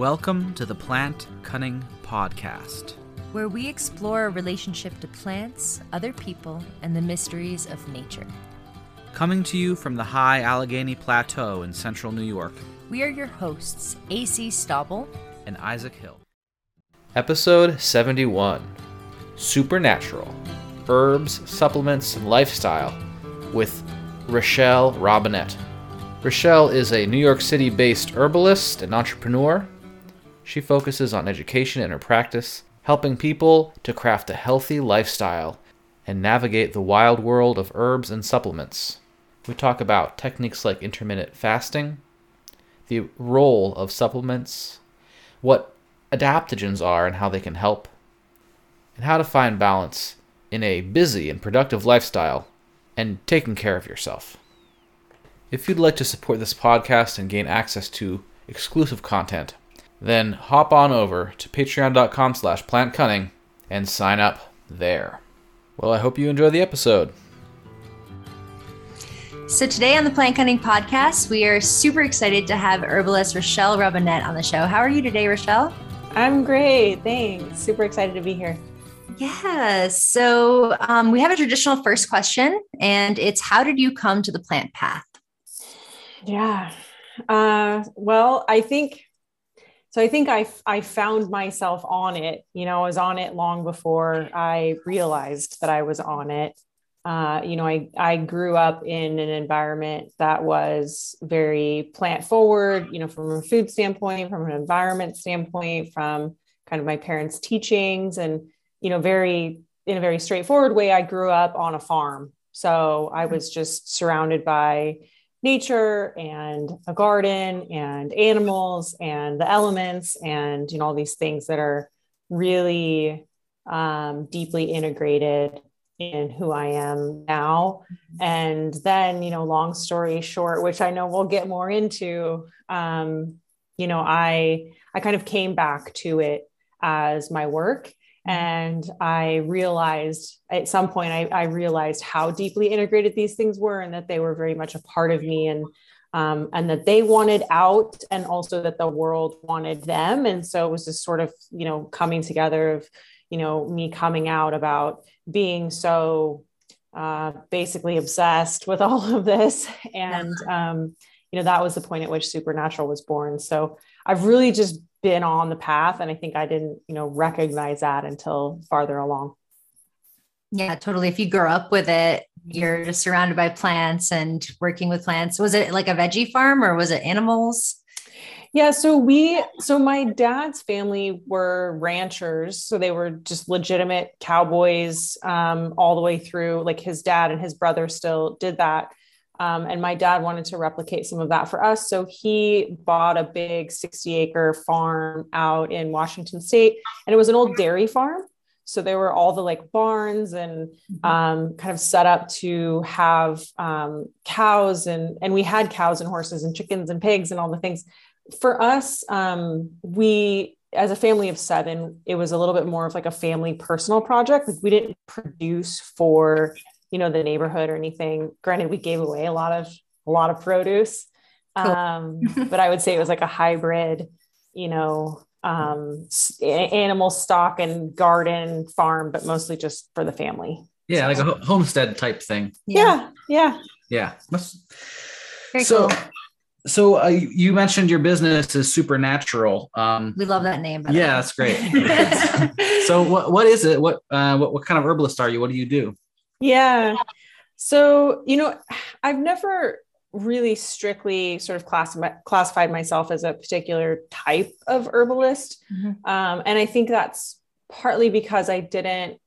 Welcome to the Plant Cunning Podcast, where we explore our relationship to plants, other people, and the mysteries of nature. Coming to you from the high Allegheny Plateau in central New York. We are your hosts, AC Stauble and Isaac Hill. Episode 71 Supernatural Herbs, Supplements, and Lifestyle with Rachelle Robinett. Rachelle is a New York City based herbalist and entrepreneur. She focuses on education in her practice, helping people to craft a healthy lifestyle and navigate the wild world of herbs and supplements. We talk about techniques like intermittent fasting, the role of supplements, what adaptogens are and how they can help, and how to find balance in a busy and productive lifestyle and taking care of yourself. If you'd like to support this podcast and gain access to exclusive content, then hop on over to patreon.com slash plantcunning and sign up there. Well, I hope you enjoy the episode. So today on the Plant Cunning podcast, we are super excited to have herbalist Rachelle Robinett on the show. How are you today, Rachelle? I'm great. Thanks. Super excited to be here. Yeah. So um, we have a traditional first question, and it's how did you come to the plant path? Yeah. Uh, well, I think so. I think I I found myself on it. You know, I was on it long before I realized that I was on it. Uh, you know, I I grew up in an environment that was very plant forward. You know, from a food standpoint, from an environment standpoint, from kind of my parents' teachings, and you know, very in a very straightforward way. I grew up on a farm, so I was just surrounded by nature and a garden and animals and the elements and you know all these things that are really um, deeply integrated in who I am now. And then, you know, long story short, which I know we'll get more into, um, you know, I I kind of came back to it as my work and I realized at some point, I, I, realized how deeply integrated these things were and that they were very much a part of me and, um, and that they wanted out and also that the world wanted them. And so it was this sort of, you know, coming together of, you know, me coming out about being so uh, basically obsessed with all of this. And, um, you know, that was the point at which Supernatural was born. So I've really just been on the path and i think i didn't you know recognize that until farther along. Yeah totally. If you grow up with it you're just surrounded by plants and working with plants. Was it like a veggie farm or was it animals? Yeah so we so my dad's family were ranchers so they were just legitimate cowboys um, all the way through like his dad and his brother still did that um, and my dad wanted to replicate some of that for us. So he bought a big 60 acre farm out in Washington state, and it was an old dairy farm. So there were all the like barns and mm-hmm. um, kind of set up to have um, cows, and, and we had cows and horses and chickens and pigs and all the things. For us, um, we as a family of seven, it was a little bit more of like a family personal project. Like we didn't produce for you know the neighborhood or anything. Granted we gave away a lot of a lot of produce cool. um, but i would say it was like a hybrid you know um, animal stock and garden farm but mostly just for the family. Yeah like a homestead type thing. Yeah. Yeah yeah, yeah. so cool. so uh, you mentioned your business is supernatural um, we love that name yeah that's great. So what, what is it? What, uh, what what kind of herbalist are you? What do you do yeah. So, you know, I've never really strictly sort of class, classified myself as a particular type of herbalist. Mm-hmm. Um, and I think that's partly because I didn't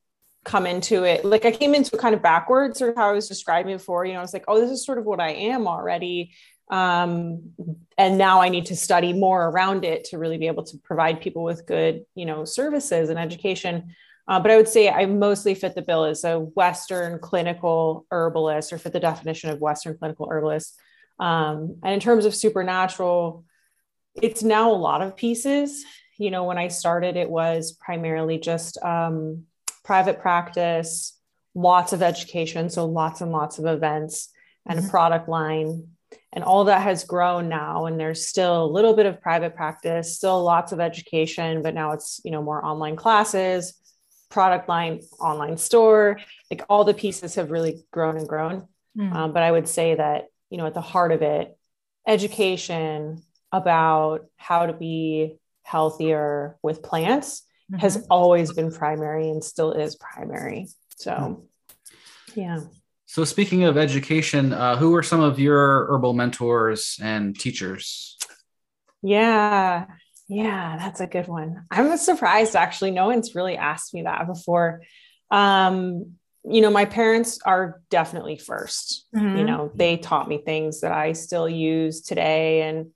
come into it like I came into it kind of backwards, or how I was describing before. You know, I was like, oh, this is sort of what I am already. Um, and now I need to study more around it to really be able to provide people with good, you know, services and education. Uh, but I would say I mostly fit the bill as a Western clinical herbalist or fit the definition of Western clinical herbalist. Um, and in terms of supernatural, it's now a lot of pieces. You know, when I started, it was primarily just um, private practice, lots of education, so lots and lots of events, and mm-hmm. a product line. and all that has grown now and there's still a little bit of private practice still lots of education but now it's you know more online classes product line online store like all the pieces have really grown and grown mm. um, but i would say that you know at the heart of it education about how to be healthier with plants mm-hmm. has always been primary and still is primary so yeah so, speaking of education, uh, who are some of your herbal mentors and teachers? Yeah, yeah, that's a good one. I'm surprised actually. No one's really asked me that before. Um, you know, my parents are definitely 1st mm-hmm. You know, they taught me things that I still use today and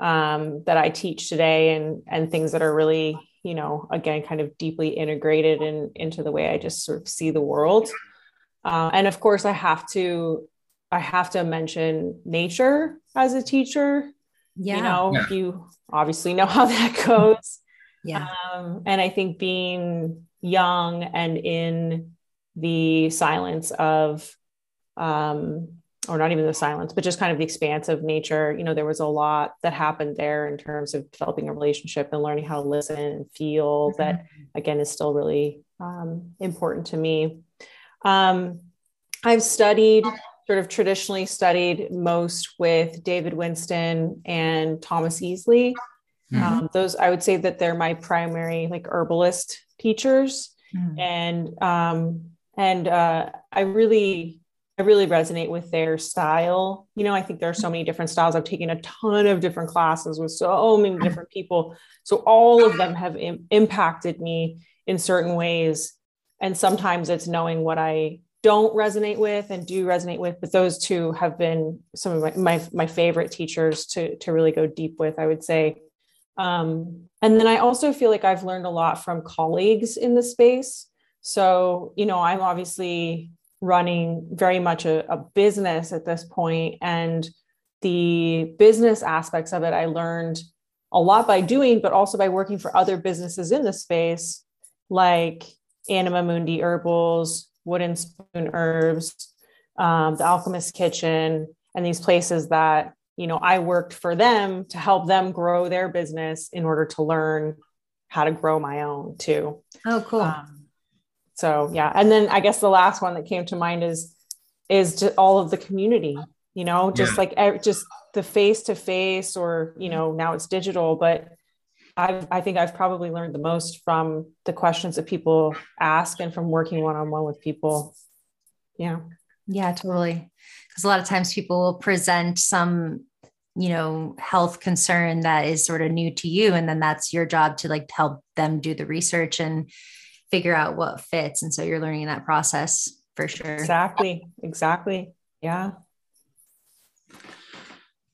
um, that I teach today, and and things that are really, you know, again, kind of deeply integrated in, into the way I just sort of see the world. Uh, and of course, I have to I have to mention nature as a teacher. Yeah. You know, yeah. you obviously know how that goes. Yeah. Um, and I think being young and in the silence of, um, or not even the silence, but just kind of the expanse of nature, you know, there was a lot that happened there in terms of developing a relationship and learning how to listen and feel mm-hmm. that, again, is still really um, important to me. Um, I've studied, sort of traditionally studied most with David Winston and Thomas Easley. Mm-hmm. Um, those, I would say that they're my primary like herbalist teachers. Mm-hmm. And, um, and uh, I really, I really resonate with their style. You know, I think there are so many different styles. I've taken a ton of different classes with so many different people. So all of them have Im- impacted me in certain ways. And sometimes it's knowing what I don't resonate with and do resonate with but those two have been some of my, my, my favorite teachers to, to really go deep with i would say. Um, and then i also feel like i've learned a lot from colleagues in the space. So you know i'm obviously running very much a, a business at this point and the business aspects of it i learned a lot by doing but also by working for other businesses in the space like anima mundi herbals Wooden Spoon Herbs, um, the Alchemist Kitchen, and these places that you know I worked for them to help them grow their business in order to learn how to grow my own too. Oh, cool. Um, so yeah, and then I guess the last one that came to mind is is just all of the community. You know, just yeah. like just the face to face, or you know, now it's digital, but I've, I think I've probably learned the most from the questions that people ask and from working one on one with people. Yeah. Yeah, totally. Because a lot of times people will present some, you know, health concern that is sort of new to you. And then that's your job to like help them do the research and figure out what fits. And so you're learning that process for sure. Exactly. Exactly. Yeah.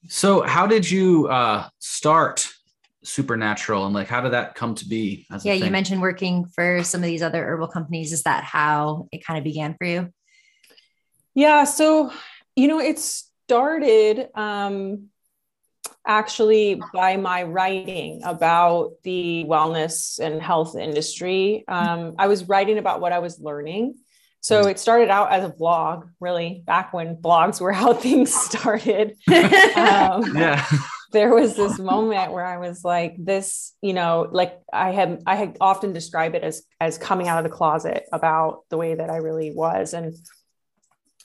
So, how did you uh, start supernatural and like how did that come to be yeah you mentioned working for some of these other herbal companies. Is that how it kind of began for you? Yeah so you know it started um actually by my writing about the wellness and health industry. Um, i was writing about what i was learning. So mm. it started out as a blog, really, back when blogs were how things started. um, yeah there was this moment where I was like, this, you know, like I had, I had often described it as, as coming out of the closet about the way that I really was. And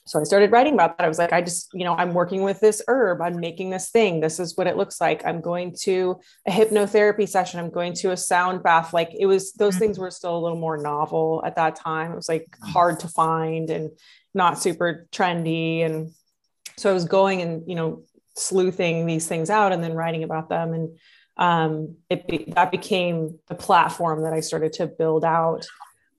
so I started writing about that. I was like, I just, you know, I'm working with this herb. I'm making this thing. This is what it looks like. I'm going to a hypnotherapy session. I'm going to a sound bath. Like it was, those mm-hmm. things were still a little more novel at that time. It was like mm-hmm. hard to find and not super trendy. And so I was going and, you know, sleuthing these things out and then writing about them. And um, it be, that became the platform that i started to build out.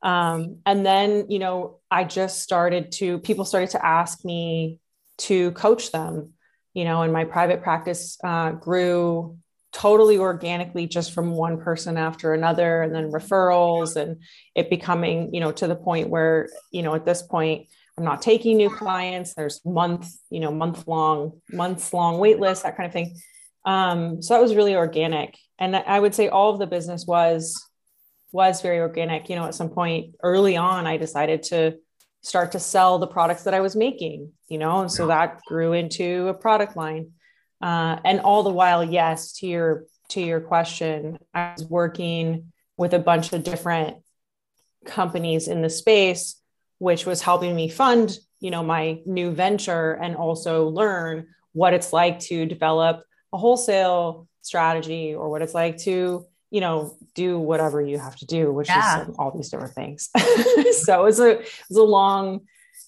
Um, and then you know i just started to people started to ask me to coach them you know and my private practice uh, grew totally organically just from one person after another and then referrals and it becoming you know to the point where you know at this point I'm not taking new clients. There's month, you know, month long, months long wait list, that kind of thing. Um, so that was really organic. And I would say all of the business was was very organic. You know, at some point early on, I decided to start to sell the products that I was making, you know, and so that grew into a product line. Uh, and all the while, yes, to your to your question, I was working with a bunch of different companies in the space, which was helping me fund, you know, my new venture and also learn what it's like to develop a wholesale strategy or what it's like to you know do whatever you have to do which yeah. is all these different things so it was a it was a long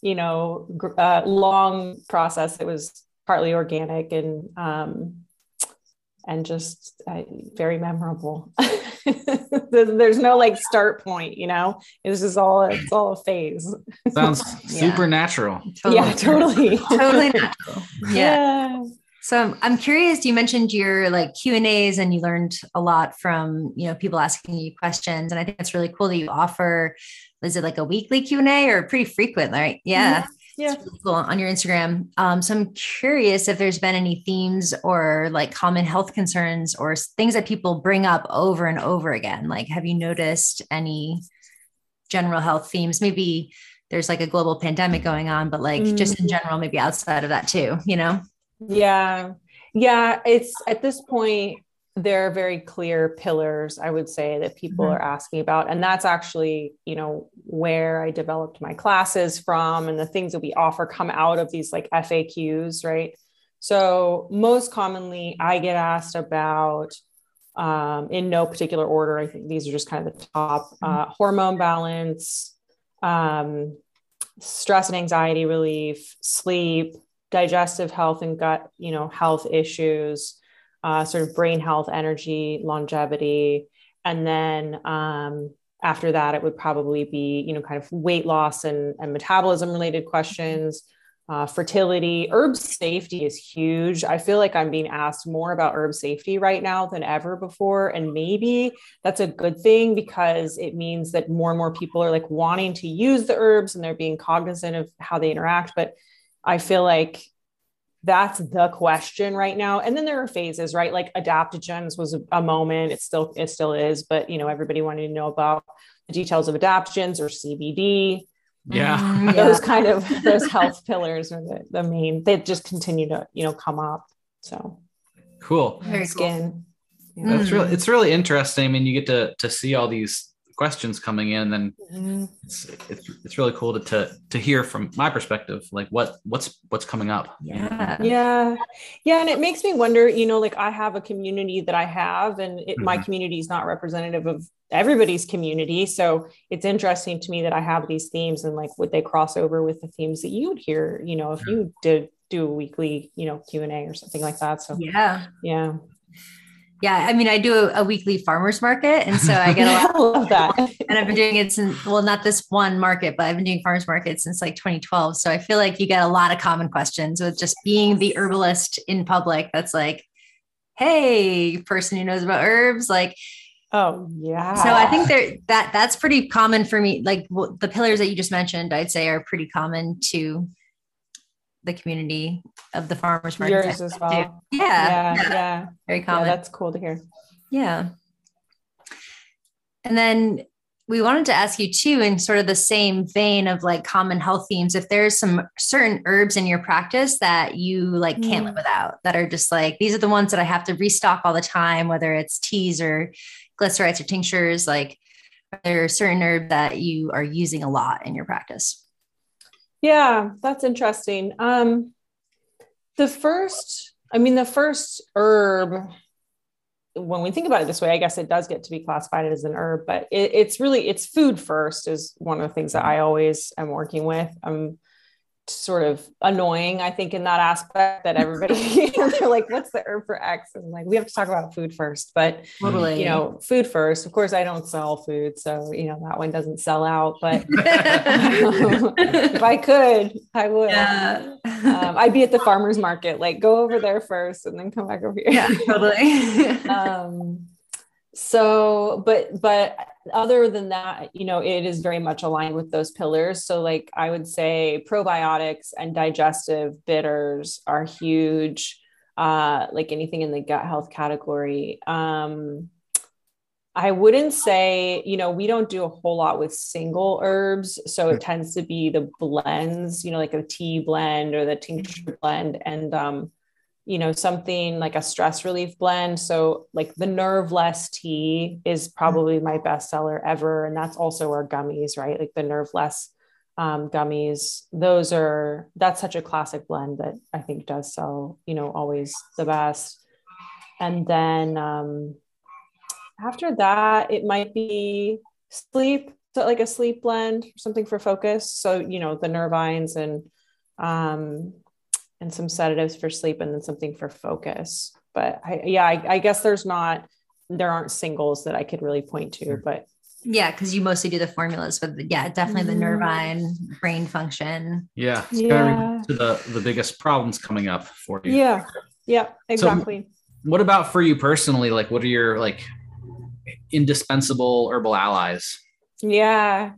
you know uh, long process it was partly organic and um and just uh, very memorable there's no like start point you know it's just all it's all a phase sounds yeah. supernatural totally. yeah totally totally natural yeah. yeah. So I'm curious. You mentioned your like Q and A's, and you learned a lot from you know people asking you questions, and I think it's really cool that you offer. Is it like a weekly Q and A or pretty frequent? Right? Yeah. Yeah. Really cool on your Instagram. Um, so I'm curious if there's been any themes or like common health concerns or things that people bring up over and over again. Like, have you noticed any general health themes? Maybe there's like a global pandemic going on, but like mm. just in general, maybe outside of that too, you know? Yeah. Yeah. It's at this point, there are very clear pillars, I would say, that people mm-hmm. are asking about. And that's actually, you know, where I developed my classes from and the things that we offer come out of these like FAQs, right? So, most commonly, I get asked about, um, in no particular order, I think these are just kind of the top mm-hmm. uh, hormone balance, um, stress and anxiety relief, sleep, digestive health and gut, you know, health issues, uh, sort of brain health, energy, longevity, and then um, after that, it would probably be, you know, kind of weight loss and, and metabolism related questions. Uh, fertility, herb safety is huge. I feel like I'm being asked more about herb safety right now than ever before. And maybe that's a good thing because it means that more and more people are like wanting to use the herbs and they're being cognizant of how they interact. But I feel like that's the question right now. And then there are phases, right? Like adaptogens was a, a moment. It still it still is, but you know everybody wanted to know about the details of adaptogens or CBD. Yeah, mm-hmm. those kind of those health pillars are the, the main. They just continue to you know come up. So cool. Very skin. Cool. Yeah. That's really it's really interesting. I mean, you get to to see all these questions coming in then mm-hmm. it's, it's, it's really cool to, to to hear from my perspective like what what's what's coming up. Yeah. Yeah. Yeah and it makes me wonder you know like i have a community that i have and it, mm-hmm. my community is not representative of everybody's community so it's interesting to me that i have these themes and like would they cross over with the themes that you would hear you know if you did do a weekly you know q&a or something like that so yeah. yeah yeah, I mean, I do a, a weekly farmers market, and so I get a lot of that. And I've been doing it since well, not this one market, but I've been doing farmers market since like 2012. So I feel like you get a lot of common questions with just being the herbalist in public. That's like, hey, person who knows about herbs, like. Oh yeah. So I think there that that's pretty common for me. Like the pillars that you just mentioned, I'd say are pretty common to the community of the farmers market. Yours as well. Yeah, yeah. Yeah. Yeah. Very common. Yeah, that's cool to hear. Yeah. And then we wanted to ask you too, in sort of the same vein of like common health themes, if there's some certain herbs in your practice that you like can't mm. live without, that are just like these are the ones that I have to restock all the time, whether it's teas or glycerites or tinctures, like are there are certain herbs that you are using a lot in your practice. Yeah, that's interesting. Um, the first, I mean, the first herb, when we think about it this way, I guess it does get to be classified as an herb, but it, it's really it's food first is one of the things that I always am working with. Um, sort of annoying, I think, in that aspect that everybody they're like, what's the herb for X? And I'm like, we have to talk about food first. But totally, you know, food first. Of course, I don't sell food, so you know that one doesn't sell out. But if I could, I would. Yeah. Um, I'd be at the farmer's market, like go over there first and then come back over here. Yeah, totally. um, so but but other than that you know it is very much aligned with those pillars. So like i would say probiotics and digestive bitters are huge uh like anything in the gut health category. Um I wouldn't say, you know, we don't do a whole lot with single herbs. So it tends to be the blends, you know, like a tea blend or the tincture blend. And, um, you know, something like a stress relief blend. So, like the Nerveless tea is probably my best seller ever. And that's also our gummies, right? Like the Nerveless um, gummies. Those are, that's such a classic blend that I think does sell, you know, always the best. And then, um, after that, it might be sleep, so like a sleep blend, or something for focus. So, you know, the Nervines and um, and some sedatives for sleep and then something for focus. But I, yeah, I, I guess there's not, there aren't singles that I could really point to, but yeah, because you mostly do the formulas but yeah, definitely the mm-hmm. nervine brain function. Yeah, it's yeah. to the the biggest problems coming up for you. Yeah, yeah, exactly. So what about for you personally? Like, what are your like indispensable herbal allies? Yeah.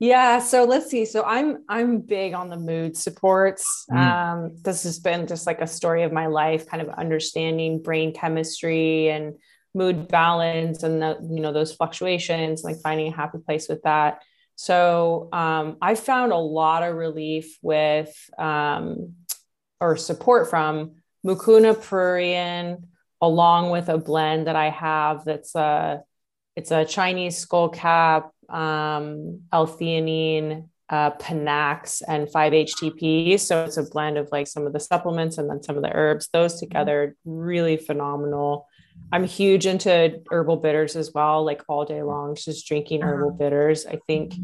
Yeah, so let's see. So I'm I'm big on the mood supports. Mm. Um, this has been just like a story of my life, kind of understanding brain chemistry and mood balance and the, you know those fluctuations, like finding a happy place with that. So um, I found a lot of relief with um, or support from Mucuna pruriens, along with a blend that I have that's a it's a Chinese skullcap, um, L-theanine, uh, Panax, and 5-HTP. So it's a blend of like some of the supplements and then some of the herbs. Those together, really phenomenal. I'm huge into herbal bitters as well, like all day long, just drinking herbal uh-huh. bitters. I think,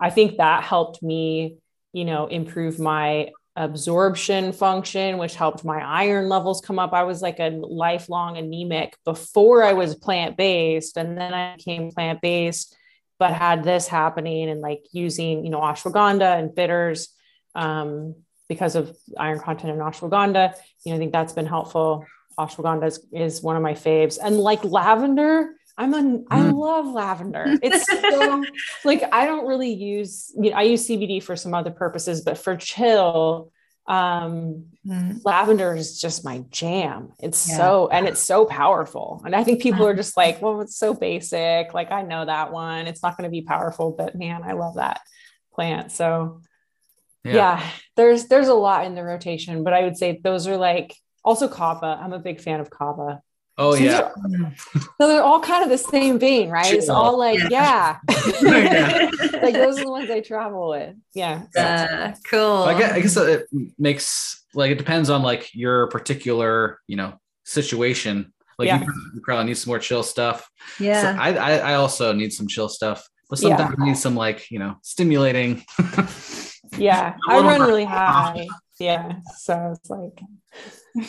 I think that helped me, you know, improve my absorption function, which helped my iron levels come up. I was like a lifelong anemic before I was plant based. And then I became plant based, but had this happening and like using, you know, ashwagandha and bitters um, because of iron content in ashwagandha. You know, I think that's been helpful. Ashwagandha is, is one of my faves. And like lavender, I'm a I mm. love lavender. It's so like I don't really use you know I use CBD for some other purposes, but for chill, um mm. lavender is just my jam. It's yeah. so and it's so powerful. And I think people are just like, well, it's so basic. Like I know that one. It's not going to be powerful, but man, I love that plant. So yeah. yeah, there's there's a lot in the rotation, but I would say those are like also kava. I'm a big fan of kava. Oh so yeah. so they're all kind of the same vein, right? Chill. It's all like, yeah. yeah. like those are the ones I travel with. Yeah. Uh, cool. I guess, I guess it makes like it depends on like your particular, you know, situation. Like yeah. you, you, probably need some more chill stuff. Yeah. So I, I, I also need some chill stuff, but sometimes yeah. I need some like, you know, stimulating. yeah. I run really high. Yeah. So it's like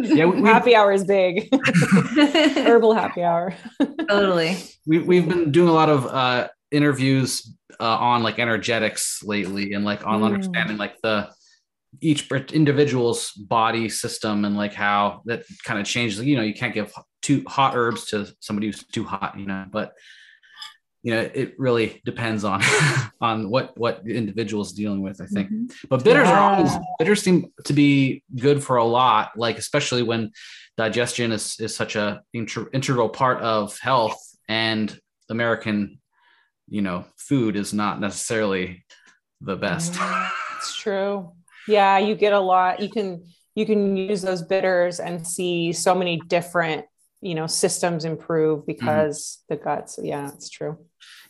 yeah, we, happy hour is big. Herbal happy hour. totally. We we've been doing a lot of uh, interviews uh, on like energetics lately, and like on mm. understanding like the each individual's body system and like how that kind of changes. You know, you can't give too hot herbs to somebody who's too hot. You know, but you know it really depends on on what what the individual is dealing with i think mm-hmm. but bitters yeah. are always bitters seem to be good for a lot like especially when digestion is is such a inter- integral part of health and american you know food is not necessarily the best mm-hmm. it's true yeah you get a lot you can you can use those bitters and see so many different you know systems improve mm-hmm. because mm-hmm. the guts yeah it's true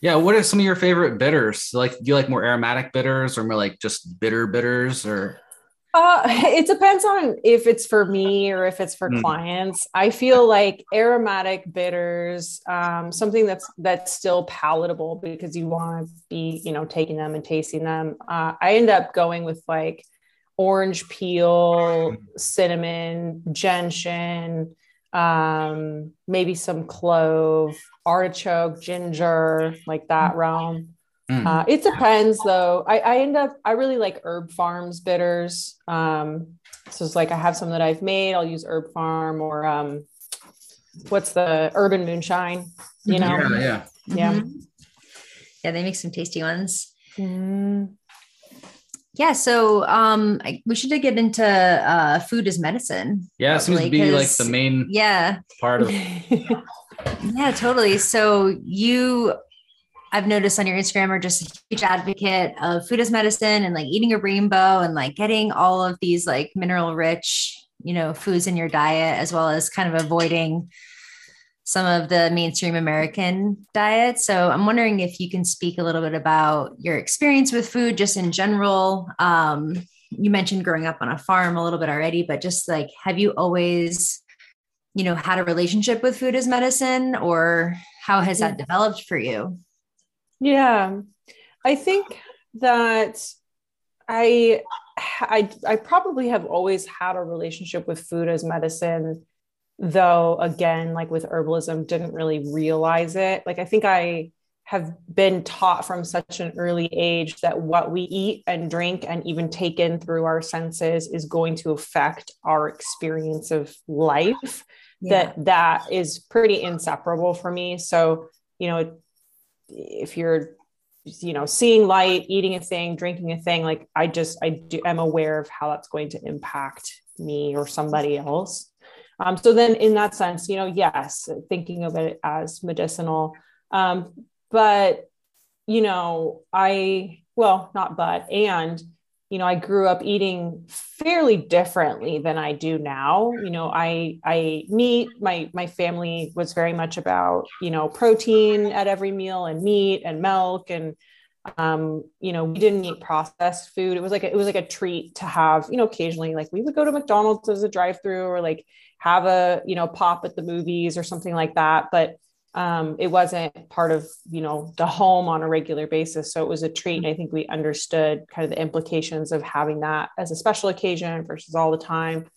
yeah, what are some of your favorite bitters? Like, do you like more aromatic bitters or more like just bitter bitters or? Uh, it depends on if it's for me or if it's for mm. clients. I feel like aromatic bitters, um, something that's that's still palatable because you want to be, you know, taking them and tasting them. Uh, I end up going with like orange peel, hmm. cinnamon, gentian, um, maybe some clove, artichoke, ginger, like that realm. Mm. Uh, it depends though. I, I end up, I really like Herb Pharm's bitters. Um, so it's like I have some that I've made. I'll use Herb Pharm or um, what's the Urban Moonshine, you know? Yeah, yeah. Yeah. Mm-hmm. Yeah, they make some tasty ones. Mm. Yeah, so um, I, we should get into uh, food as medicine. Yeah, it seems to be like the main yeah part of Yeah, totally. So you I've noticed on your Instagram are just a huge advocate of food as medicine and like eating a rainbow and like getting all of these like mineral rich, you know, foods in your diet, as well as kind of avoiding some of the mainstream American diet. So I'm wondering if you can speak a little bit about your experience with food just in general. Um, you mentioned growing up on a farm a little bit already, but just like, have you always, you know, had a relationship with food as medicine or how has that developed for you? Yeah, I think that I, I, I probably have always had a relationship with food as medicine, though, again, like with herbalism, didn't really realize it. Like, I think I have been taught from such an early age that what we eat and drink and even take in through our senses is going to affect our experience of life yeah. that that is pretty inseparable for me so you know if you're you know seeing light eating a thing drinking a thing like i just i do i'm aware of how that's going to impact me or somebody else um, so then in that sense you know yes thinking of it as medicinal. Um, but you know i well not but and you know i grew up eating fairly differently than i do now. You know i i meat my my family was very much about you know protein at every meal and meat and milk and um you know we didn't eat processed food. It was like a, it was like a treat to have you know occasionally like we would go to mcdonald's as a drive through or like have a you know pop at the movies or something like that. But um, it wasn't part of you know the home on a regular basis. So it was a treat. I think we understood kind of the implications of having that as a special occasion versus all the time.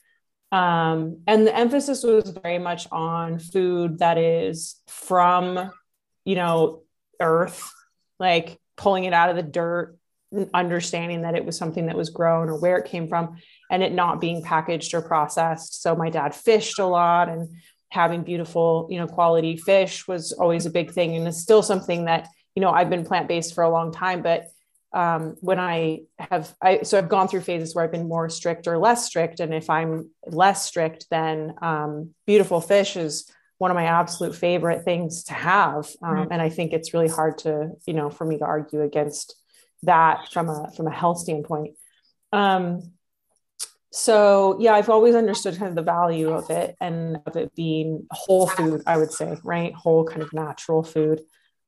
Um, and the emphasis was very much on food that is from you know earth. Like pulling it out of the dirt understanding that it was something that was grown or where it came from and it not being packaged or processed so my dad fished a lot and having beautiful, you know, quality fish was always a big thing. And it's still something that, you know, I've been plant-based for a long time, but um, when I have, I, so I've gone through phases where I've been more strict or less strict. And if I'm less strict, then um, beautiful fish is one of my absolute favorite things to have. Um, mm-hmm. And I think it's really hard to, you know, for me to argue against that from a, from a health standpoint. Um, so yeah i've always understood kind of the value of it and of it being whole food i would say right whole kind of natural food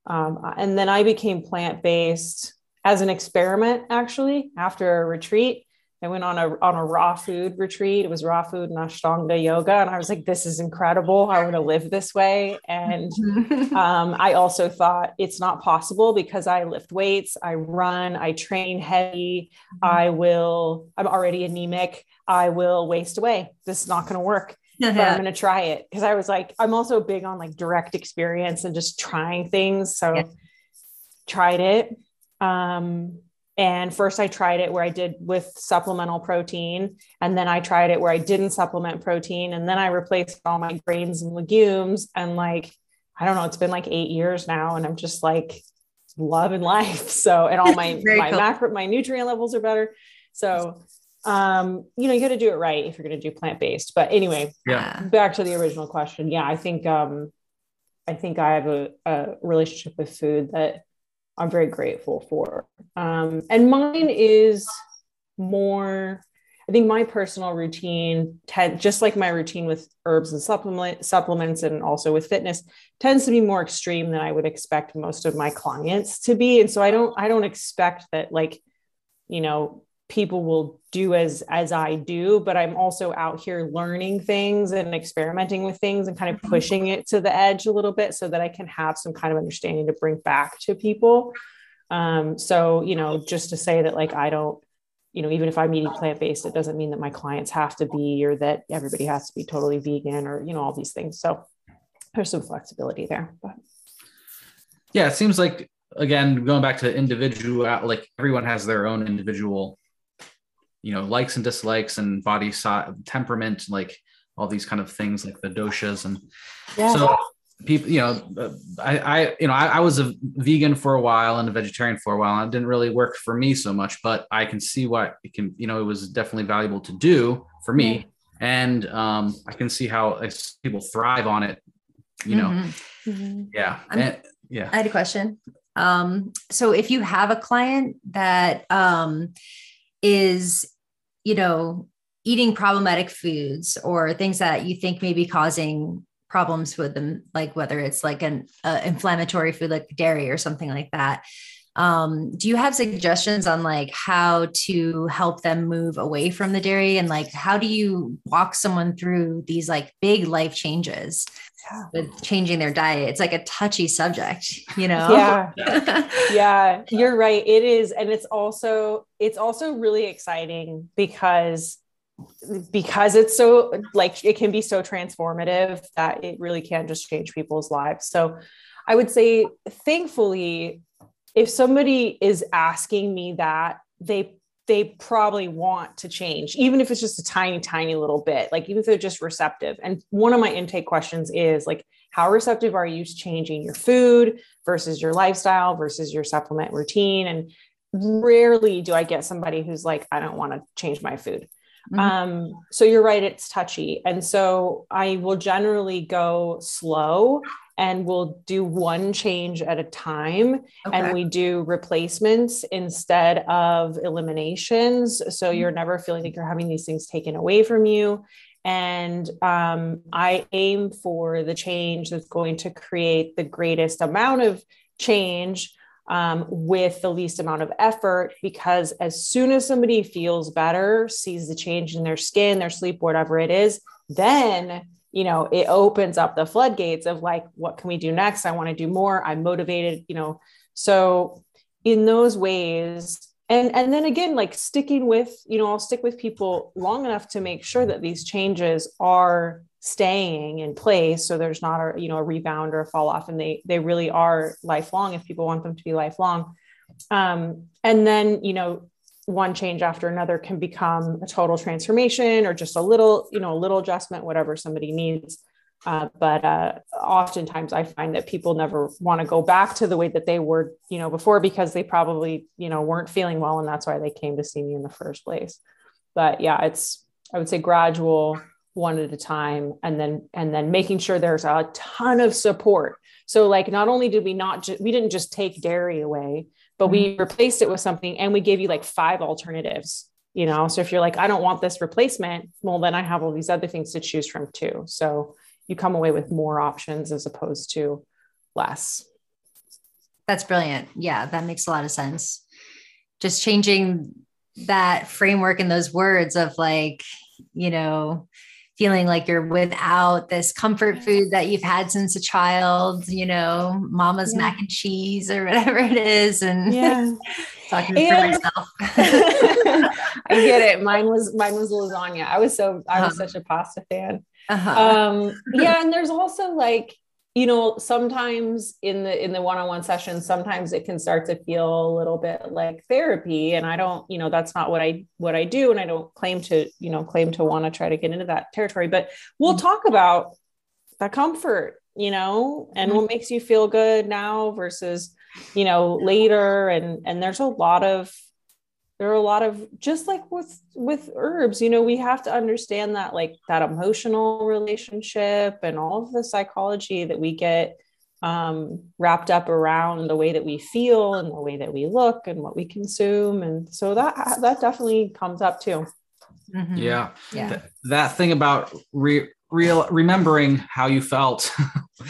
um, and then i became plant-based as an experiment actually after a retreat I went on a on a raw food retreat. It was raw food and Ashtanga yoga, and I was like, "This is incredible. I want to live this way." And um, I also thought it's not possible because I lift weights, I run, I train heavy. I mm-hmm. will. I'm already anemic. I will waste away. This is not going to work. But I'm going to try it because I was like, I'm also big on like direct experience and just trying things. So yeah. tried it. Um, and first I tried it where I did with supplemental protein. And then I tried it where I didn't supplement protein. And then I replaced all my grains and legumes. And like, I don't know, it's been like eight years now. And I'm just like loving life. So, and all my, my cool. macro, my nutrient levels are better. So, um, you know, you got to do it right if you're going to do plant-based, but anyway, yeah, back to the original question. Yeah. I think, um, I think I have a, a relationship with food that I'm very grateful for. Um, and mine is more, I think my personal routine, tend, just like my routine with herbs and supplement supplements, and also with fitness, tends to be more extreme than I would expect most of my clients to be. And so I don't, I don't expect that like, you know, people will do as as I do, but I'm also out here learning things and experimenting with things and kind of mm-hmm. pushing it to the edge a little bit so that I can have some kind of understanding to bring back to people. Um, so you know, just to say that like I don't, you know, even if I'm eating plant based, it doesn't mean that my clients have to be or that everybody has to be totally vegan or you know all these things. So there's some flexibility there. But yeah, it seems like again going back to individual like everyone has their own individual you know likes and dislikes and body size, temperament like all these kind of things like the doshas and yeah. so people you know I, I you know I, I, was a vegan for a while and a vegetarian for a while and it didn't really work for me so much but i can see what it can you know it was definitely valuable to do for me and um, i can see how people thrive on it you know Mhm. Mhm. yeah And- yeah I had a question. Um, so if you have a client that um, is, you know, eating problematic foods or things that you think may be causing problems with them, like whether it's like an uh, inflammatory food like dairy or something like that, um, do you have suggestions on like how to help them move away from the dairy and like how do you walk someone through these like big life changes with changing their diet? It's like a touchy subject, you know? Yeah. yeah you're right it is and it's also it's also really exciting because because it's so like it can be so transformative that it really can just change people's lives so i would say thankfully if somebody is asking me that they they probably want to change even if it's just a tiny tiny little bit like even if they're just receptive. And one of my intake questions is like how receptive are you to changing your food versus your lifestyle versus your supplement routine? And rarely do i get somebody who's like i don't want to change my food. Mhm. um, so you're right it's touchy. And so i will generally go slow and we'll do one change at a time Okay. and we do replacements instead of eliminations so Mm-hmm. you're never feeling like you're having these things taken away from you and um, i aim for the change that's going to create the greatest amount of change um, with the least amount of effort because as soon as somebody feels better sees the change in their skin their sleep whatever it is then you know it opens up the floodgates of like what can we do next? I want to do more. I'm motivated you know. So in those ways and and then again like sticking with you know i'll stick with people long enough to make sure that these changes are staying in place so there's not a you know a rebound or a fall off and they they really are lifelong if people want them to be lifelong. Um and then you know one change after another can become a total transformation or just a little you know a little adjustment whatever somebody needs uh, but uh, oftentimes I find that people never want to go back to the way that they were, you know, before because they probably, you know, weren't feeling well, and that's why they came to see me in the first place. But yeah, it's I would say gradual, one at a time, and then and then making sure there's a ton of support. So like, not only did we not ju- we didn't just take dairy away, but we mm-hmm. replaced it with something, and we gave you like five alternatives. You know, so if you're like, I don't want this replacement, well, then I have all these other things to choose from too. So you come away with more options as opposed to less. That's brilliant. Yeah, that makes a lot of sense. Just changing that framework and those words of like, you know, feeling like you're without this comfort food that you've had since a child, you know, mama's Yeah. mac and cheese or whatever it is. And Yeah. talking for myself. I get it. Mine was mine was lasagna. I was so I was Uh-huh. such a pasta fan. Uh-huh. Um yeah, and there's also like you know sometimes in the in the one-on-one sessions sometimes it can start to feel a little bit like therapy. And i don't you know that's not what i what i do. And i don't claim to you know claim to want to try to get into that territory. But we'll Mhm. talk about the comfort you know and what makes you feel good now versus you know later. And and there's a lot of there are a lot of just like with with herbs you know we have to understand that like that emotional relationship and all of the psychology that we get um, wrapped up around the way that we feel and the way that we look and what we consume. And so that that definitely comes up too. Mhm. yeah. Yeah. Th- that thing about re- real remembering how you felt.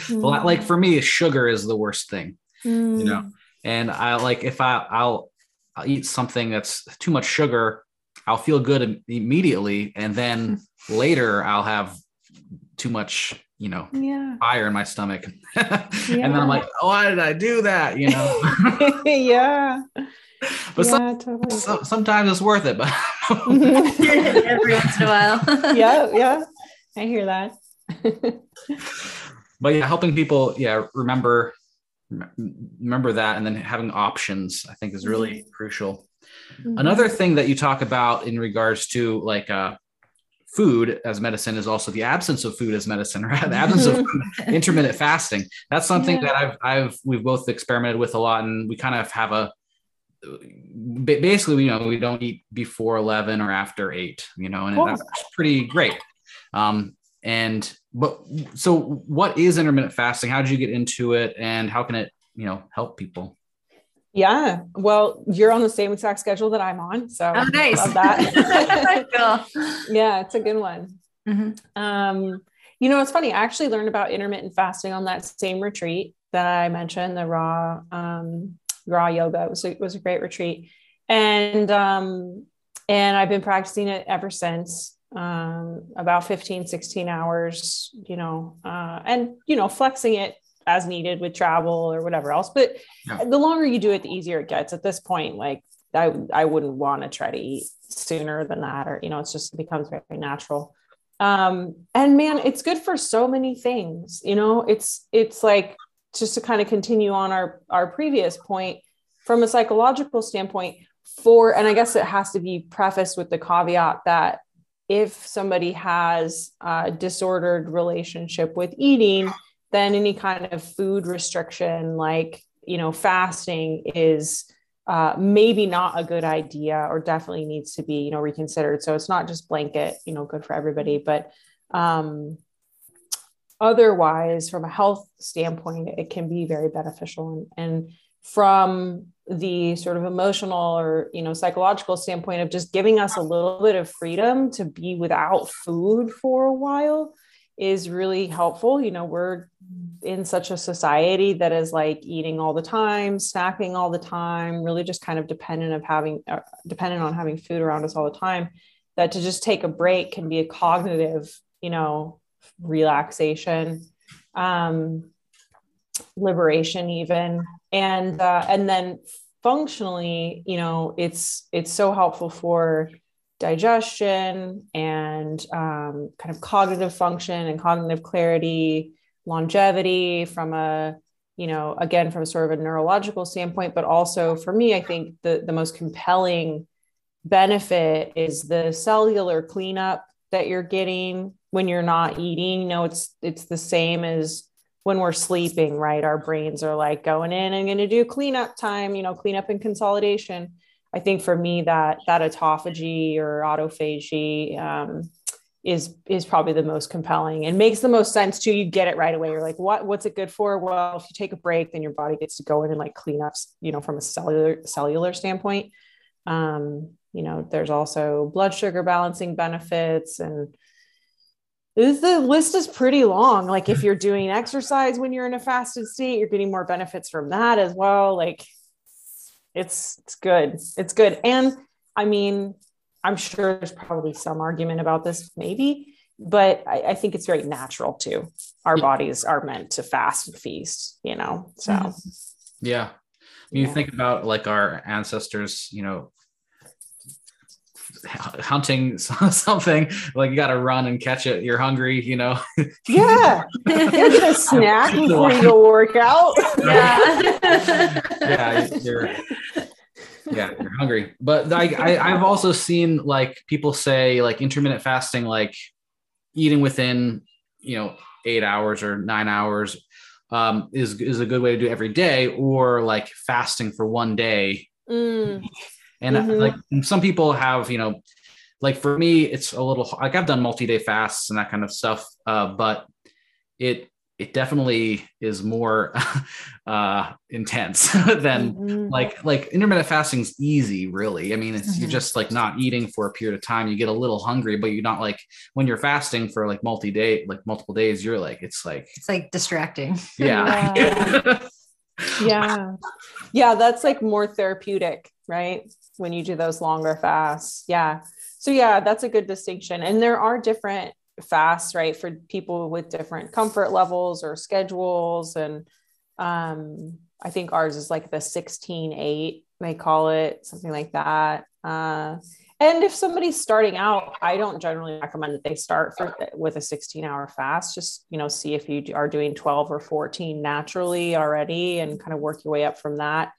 Well, like for me sugar is the worst thing you know, and i like if i i'll i'll eat something that's too much sugar i'll feel good immediately and then hmm. later i'll have too much you know yeah. fire in my stomach. And then i'm like oh, why did i do that? You know? Yeah. But some, totally. so- sometimes it's worth it but Every once in a while. yeah yeah. I hear that. But yeah helping people yeah remember rem- remember that and then having options i think is really crucial. Another thing that you talk about in regards to like uh food as medicine is also the absence of food as medicine right? The absence of food, intermittent fasting. That's something Yeah. that i've i've we've both experimented with a lot and we kind of have a basically you know we don't eat before 11 or after 8 you know and that's pretty great. Um and but so what is intermittent fasting? How did you get into it, and how can it you know help people? Yeah. Well, you're on the same exact schedule that I'm on. So oh, nice. love that. yeah, it's a good one. Mm-hmm. Um, you know, it's funny. I actually learned about intermittent fasting on that same retreat that I mentioned, the raw um, raw yoga. It was a, it was a great retreat, and um, and I've been practicing it ever since. Um, about 15, 16 hours, you know, uh, and you know, flexing it as needed with travel or whatever else. But yeah. the longer you do it, the easier it gets. At this point, like I, I wouldn't want to try to eat sooner than that, or you know, it's just it becomes very natural. Um, and man, it's good for so many things. You know, it's it's like just to kind of continue on our our previous point from a psychological standpoint. For and I guess it has to be prefaced with the caveat that if somebody has a disordered relationship with eating then any kind of food restriction like you know fasting is uh, maybe not a good idea or definitely needs to be you know reconsidered. So it's not just blanket you know good for everybody. But um, otherwise from a health standpoint it can be very beneficial. And, and from the sort of emotional or you know psychological standpoint of just giving us a little bit of freedom to be without food for a while is really helpful. You know, we're in such a society that is like eating all the time, snacking all the time, really just kind of dependent of having uh, dependent on having food around us all the time. That to just take a break can be a cognitive, you know, relaxation, um, liberation, even, and uh, and then functionally, you know, it's it's so helpful for digestion and um, kind of cognitive function and cognitive clarity, longevity from a, you know, again, from sort of a neurological standpoint, but also for me, I think the, the most compelling benefit is the cellular cleanup that you're getting when you're not eating. You know, it's it's the same as when we're sleeping, right? Our brains are like going in and going to do cleanup time, you know, cleanup and consolidation I think for me that that autophagy or autophagy um, is is probably the most compelling and makes the most sense too. You get it right away. You're like, what what's it good for? Well, if you take a break, then your body gets to go in and like clean up, you know, from a cellular cellular standpoint. Um, you know, there's also blood sugar balancing benefits and the list is pretty long. Like if you're doing exercise when you're in a fasted state, you're getting more benefits from that as well. Like it's it's good it's good and i mean i'm sure there's probably some argument about this maybe but I, I think it's very natural too our bodies are meant to fast and feast you know so yeah when you yeah. think about like our ancestors you know hunting something like you got to run and catch it. You're hungry you know? Yeah. Get a snack before you go work out. Yeah. Yeah. You're yeah you're hungry. But I, I i've also seen like people say like intermittent fasting like eating within you know eight hours or nine hours um, is is a good way to do every day or like fasting for one day mm. And mm-hmm. like some people have, you know, like for me, it's a little like I've done multi-day fasts and that kind of stuff. Uh, but it it definitely is more uh, intense than mm-hmm. like like intermittent fasting is easy really i mean it's mm-hmm. you're just like not eating for a period of time you get a little hungry but you're not like when you're fasting for like multi-day like multiple days you're like it's like it's like distracting yeah yeah yeah, yeah that's like more therapeutic right when you do those longer fasts. Yeah. So yeah, that's a good distinction. And there are different fasts, right, for people with different comfort levels or schedules. And um, I think ours is like the 16 8, they call it something like that. Uh, and if somebody's starting out, I don't generally recommend that they start for, with a 16 hour fast. Just, you know, see if you are doing 12 or 14 naturally already and kind of work your way up from that.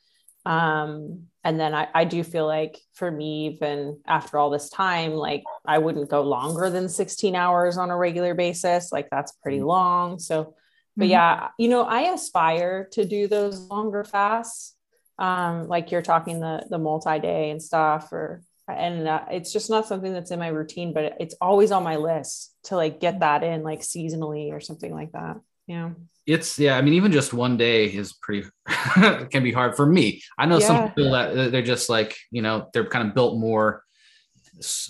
Um, and then I, I do feel like for me even after all this time like i wouldn't go longer than 16 hours on a regular basis. Like that's pretty mm-hmm. long. So but mm-hmm. yeah you know i aspire to do those longer fasts. Um like you're talking the the multi-day and stuff or and uh, it's just not something that's in my routine but it's always on my list to like get that in like seasonally or something like that yeah it's yeah i mean even just one day is pretty can be hard for me i know yeah. some people that uh, they're just like you know they're kind of built more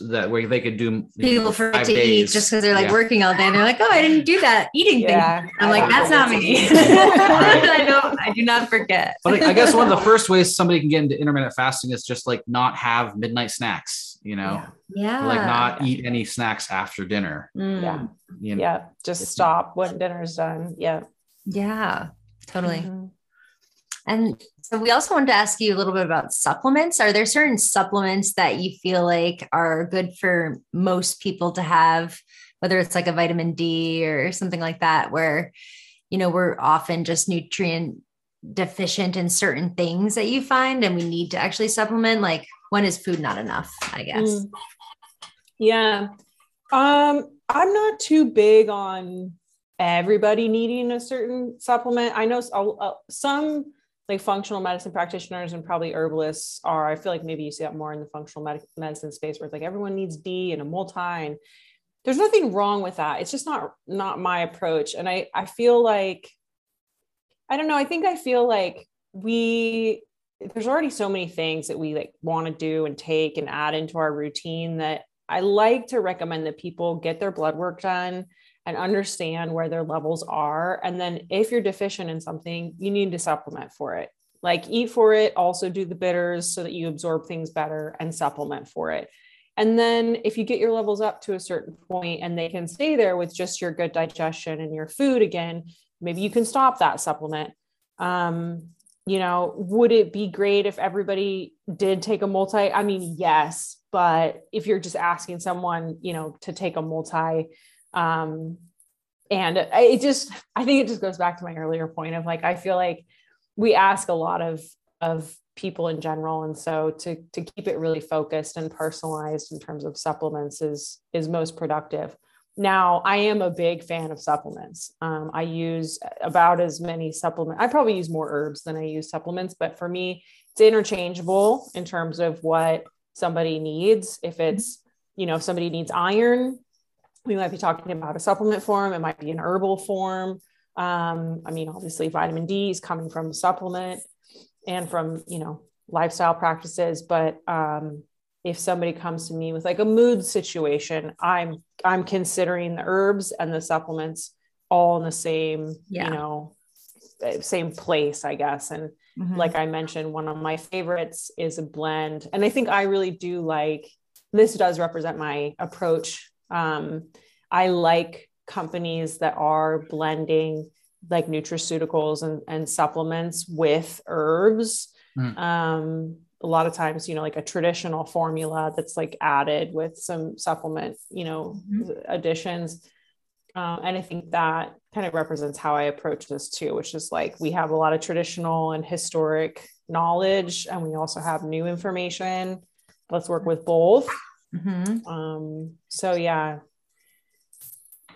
that way they could do people forget to days. eat just because they're like yeah. working all day and they're like, oh, I didn't do that eating yeah, thing. I'm like, that's not me. I don't I do not forget. But I guess one of the first ways somebody can get into intermittent fasting is just like not have midnight snacks, you know? Yeah. Like not eat any snacks after dinner. Mm. Yeah. You know? Yeah. Just stop when dinner's done. Yeah. Yeah. Totally. Mm-hmm. And so we also wanted to ask you a little bit about supplements. Are there certain supplements that you feel like are good for most people to have, whether it's like a vitamin D or something like that, where, you know, we're often just nutrient deficient in certain things that you find and we need to actually supplement? Like when is food not enough, I guess? Mm. Yeah. Um, I'm not too big on everybody needing a certain supplement. I know some like functional medicine practitioners and probably herbalists are i feel like maybe you see that more in the functional med- medicine space where it's like everyone needs d and a multi and there's nothing wrong with that it's just not not my approach and i i feel like i don't know i think i feel like we there's already so many things that we like want to do and take and add into our routine that i like to recommend that people get their blood work done and understand where their levels are. And then if you're deficient in something, you need to supplement for it. Like eat for it, also do the bitters so that you absorb things better and supplement for it. And then if you get your levels up to a certain point and they can stay there with just your good digestion and your food again, maybe you can stop that supplement. Um, you know, would it be great if everybody did take a multi? I mean, yes, but if you're just asking someone, you know, to take a multi, um, and it just, I think it just goes back to my earlier point of like, I feel like we ask a lot of, of people in general. And so to, to keep it really focused and personalized in terms of supplements is, is most productive. Now, I am a big fan of supplements. Um, I use about as many supplements. I probably use more herbs than I use supplements, but for me, it's interchangeable in terms of what somebody needs. If it's, you know, if somebody needs iron, we might be talking about a supplement form, it might be an herbal form. Um, I mean, obviously, vitamin D is coming from a supplement and from, you know, lifestyle practices. But um, if somebody comes to me with like a mood situation, I'm I'm considering the herbs and the supplements all in the same, yeah. you know, eh, same place, I guess. And mm-hmm. like I mentioned, one of my favorites is a blend. And I think I really do like this does represent my approach um, I like companies that are blending like nutraceuticals and, and supplements with herbs. Mm. Um, a lot of times, you know, like a traditional formula that's like added with some supplement, you know, mm-hmm. additions. Um, and I think that kind of represents how I approach this too, which is like we have a lot of traditional and historic knowledge, and we also have new information. Let's work with both. Mm-hmm. Um, so yeah.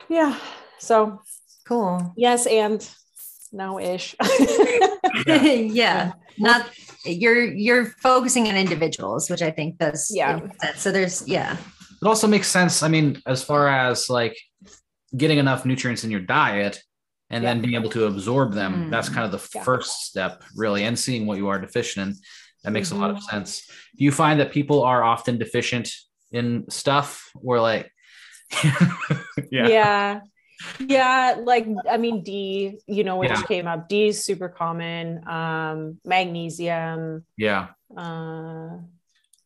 Yeah. So cool. Yes, and no ish. yeah. yeah. Not you're you're focusing on individuals, which I think does yeah. So there's yeah. It also makes sense. I mean, as far as like getting enough nutrients in your diet and yeah. then being able to absorb them, mm. that's kind of the yeah. first step, really, and seeing what you are deficient in. That makes mm-hmm. a lot of mm-hmm. sense. Do you find that people are often deficient in stuff or like yeah yeah yeah like i mean d you know which yeah. came up d is super common um magnesium yeah. uh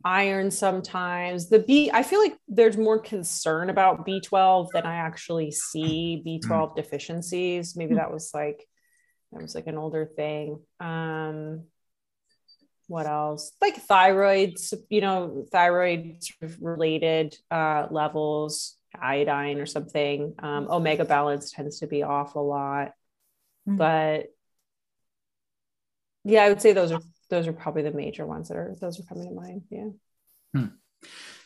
iron sometimes. The b i feel like there's more concern about b12 than i actually see b12 mm. deficiencies. Maybe that was like that was like an older thing. Um what else? Like thyroids you know thyroid related uh, levels iodine or something um, omega balance tends to be off a lot mm-hmm. but yeah i would say those are those are probably the major ones that are those are coming to mind yeah hmm.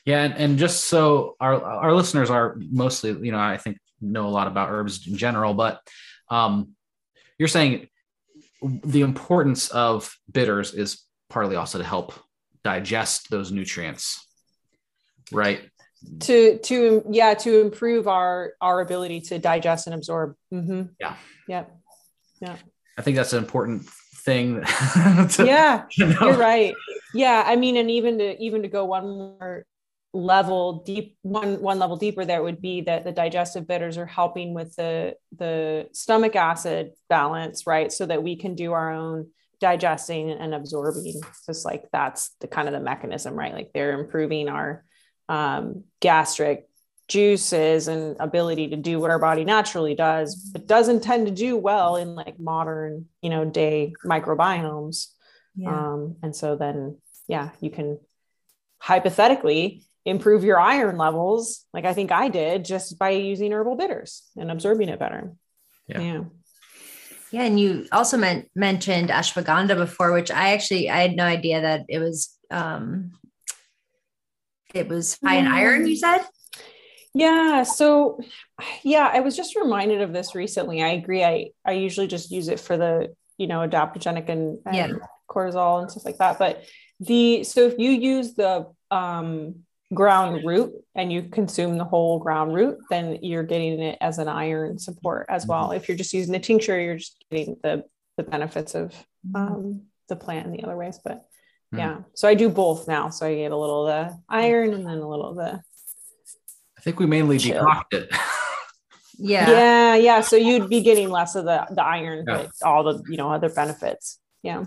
yeah and, and just so our our listeners are mostly you know i think know a lot about herbs in general but um you're saying the importance of bitters is partly also to help digest those nutrients. right to to yeah to improve our our ability to digest and absorb. Mm-hmm. yeah. Yeah yeah. I think that's an important thing. To, yeah you're right. Yeah i mean and even to even to go one more level deep one one level deeper there would be that the digestive bitters are helping with the the stomach acid balance right? So that we can do our own digesting and absorbing just like that's the kind of the mechanism right? Like they're improving our um, gastric juices and ability to do what our body naturally does but doesn't tend to do well in like modern you know day microbiomes. Yeah. um, and so then yeah you can hypothetically improve your iron levels like i think i did just by using herbal bitters and absorbing it better. Yeah. Yeah, yeah and you also meant, mentioned ashwagandha before which i actually i had no idea that it was um it was high in iron you said yeah so yeah i was just reminded of this recently i agree i i usually just use it for the you know adaptogenic and, and yeah. cortisol and stuff like that but the so if you use the um ground root and you consume the whole ground root, then you're getting it as an iron support as well. Mm-hmm. If you're just using the tincture, you're just getting the the benefits of mm-hmm. um, the plant in the other ways. But mm-hmm. yeah, so I do both now. So I get a little of the iron and then a little of the. I think we mainly chill. decoct it. yeah. Yeah, yeah. So you'd be getting less of the the iron, yeah. but all the you know other benefits. Yeah.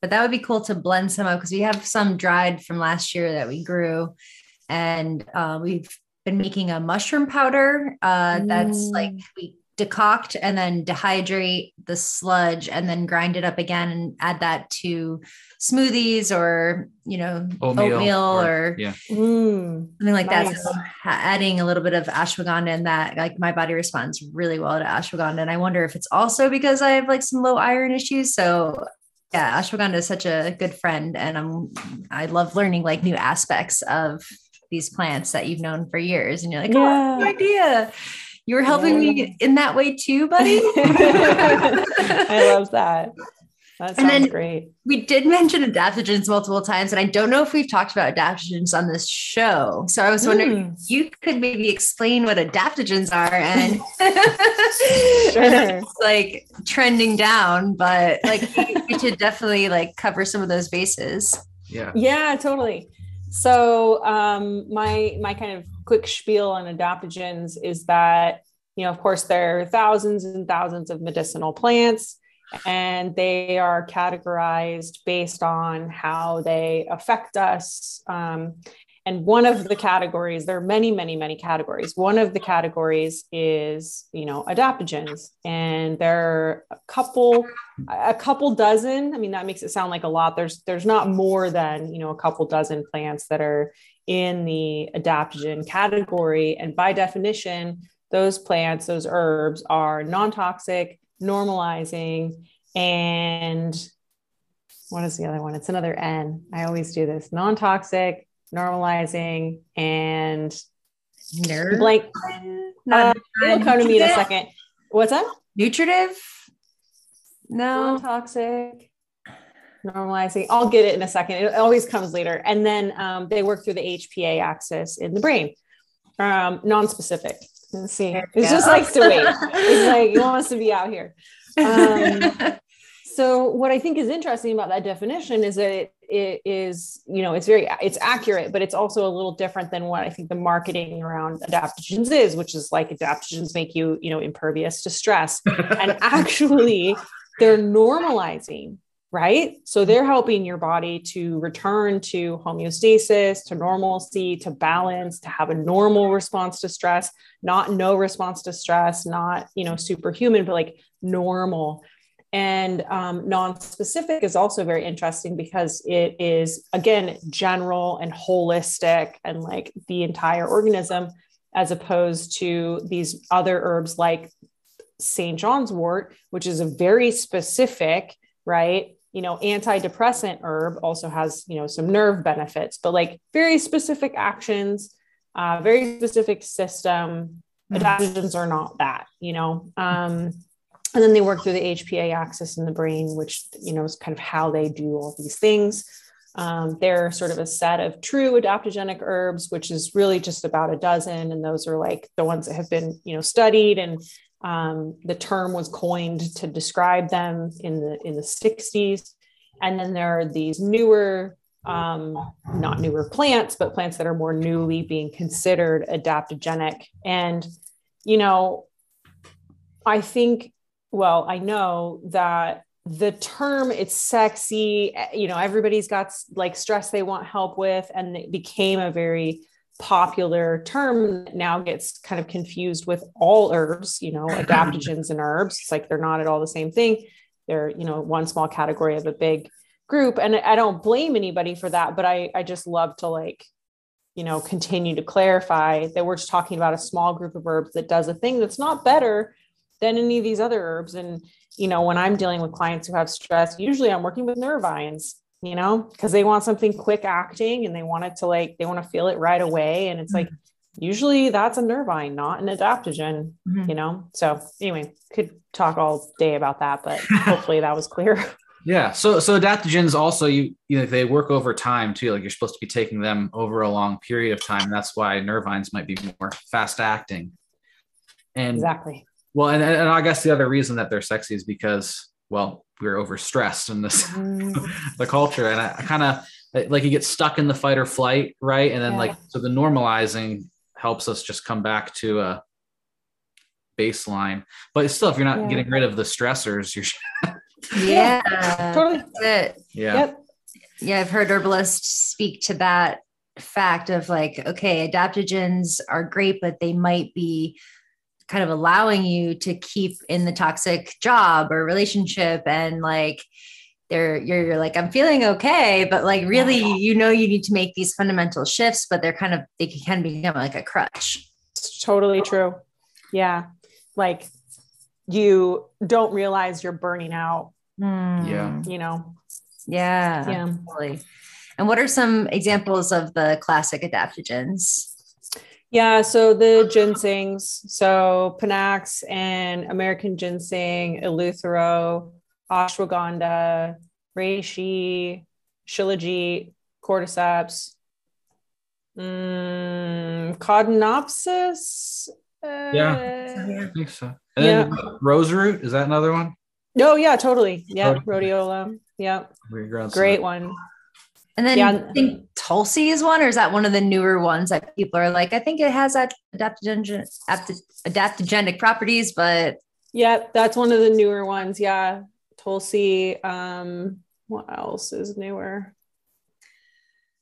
But that would be cool to blend some up because we have some dried from last year that we grew and uh, we've been making a mushroom powder uh, mm. that's like mm. we decoct and then dehydrate the sludge and then grind it up again and add that to smoothies or you know oatmeal, oatmeal or, or, yeah. Mm, something like nice. that. So adding a little bit of ashwagandha in that like my body responds really well to ashwagandha. And i wonder if it's also because i have like some low iron issues. So yeah ashwagandha is such a good friend and i'm i love learning like new aspects of these plants that you've known for years. And you're like yeah. oh no idea you were helping yeah. me in that way too buddy i love that that sounds and then great. We did mention adaptogens multiple times, and I don't know if we've talked about adaptogens on this show. So I was wondering mm. you could maybe explain what adaptogens are and sure. like trending down, but like we should definitely like cover some of those bases. Yeah. Yeah, totally. So um, my my kind of quick spiel on adaptogens is that you know, of course, there are thousands and thousands of medicinal plants, and they are categorized based on how they affect us. Um, and one of the categories, there are many, many, many categories. One of the categories is, you know, adaptogens. And there are a couple, a couple dozen. I mean, that makes it sound like a lot. There's there's not more than, you know, a couple dozen plants that are in the adaptogen category. And by definition, those plants, those herbs are non-toxic, normalizing, and what is the other one? It's another N. I always do this. Non-toxic, normalizing, and nerve. Blank. Uh, it'll come to me in a second. What's that? Nutritive. No. Non toxic. Normalizing. I'll get it in a second. It always comes later. And then um, they work through the HPA axis in the brain. Um, non-specific. Let's see. It just likes to wait. It's like it wants to be out here. Um, so what I think is interesting about that definition is that it, it is, you know, it's very, it's accurate, but it's also a little different than what I think the marketing around adaptogens is, which is like adaptogens make you, you know, impervious to stress. and actually, they're normalizing, right? So they're helping your body to return to homeostasis, to normalcy, to balance, to have a normal response to stress, not no response to stress, not, you know, superhuman, but like normal and um, non-specific is also very interesting because it is again general and holistic and like the entire organism as opposed to these other herbs like st john's wort which is a very specific right you know antidepressant herb also has you know some nerve benefits but like very specific actions uh, very specific system mm-hmm. adaptogens are not that you know um, and then they work through the HPA axis in the brain, which you know is kind of how they do all these things. Um, they're sort of a set of true adaptogenic herbs, which is really just about a dozen, and those are like the ones that have been, you know, studied, and um, the term was coined to describe them in the in the 60s. And then there are these newer, um, not newer plants, but plants that are more newly being considered adaptogenic. And you know, I think, well, I know that the term it's sexy eh, you know everybody's got like stress they want help with and it became a very popular term that now gets kind of confused with all herbs you know adaptogens and herbs. It's like they're not at all the same thing. They're you know one small category of a big group. And i don't blame anybody for that but i i just love to like you know continue to clarify that we're just talking about a small group of herbs that does a thing that's not better than any of these other herbs. And you know, when I'm dealing with clients who have stress, usually I'm working with Nervines, you know, because they want something quick acting and they want it to like, they want to feel it right away. And it's like, mm-hmm. usually that's a Nervine, not an adaptogen, mm-hmm. you know? So anyway, could talk all day about that, but hopefully that was clear. Yeah. So so adaptogens also you you know they work over time too. Like you're supposed to be taking them over a long period of time. That's why nervines might be more fast acting. And exactly. Well, and, and I guess the other reason that they're sexy is because, well, we're overstressed in this mm. the culture, and I, I kind of like you get stuck in the fight or flight, right? And then yeah. like so the normalizing helps us just come back to a baseline. But still, if you're not yeah. getting rid of the stressors, you're yeah, totally. Yeah. Yep. Yeah, I've heard herbalists speak to that fact of like, okay, adaptogens are great, but they might be kind of allowing you to keep in the toxic job or relationship and like they're you're, you're like i'm feeling okay but like really you know you need to make these fundamental shifts but they're kind of they can become like a crutch. It's totally true. Yeah. Like you don't realize you're burning out. Mm. yeah. You know? Yeah yeah. totally. and what are some examples of the classic adaptogens yeah, so the ginsengs, so Panax and American ginseng, Eleuthero, ashwagandha, reishi, shilajit, cordyceps, mm. Uh, yeah, I think so. And yeah. rose root is that another one? Oh yeah, totally. Yeah, rhodiola. Yeah, great one. And then yeah. I think Tulsi is one, or is that one of the newer ones that people are like, I think it has that adaptogenic, adaptogenic properties, but yeah, that's one of the newer ones. Yeah. Tulsi. Um, what else is newer?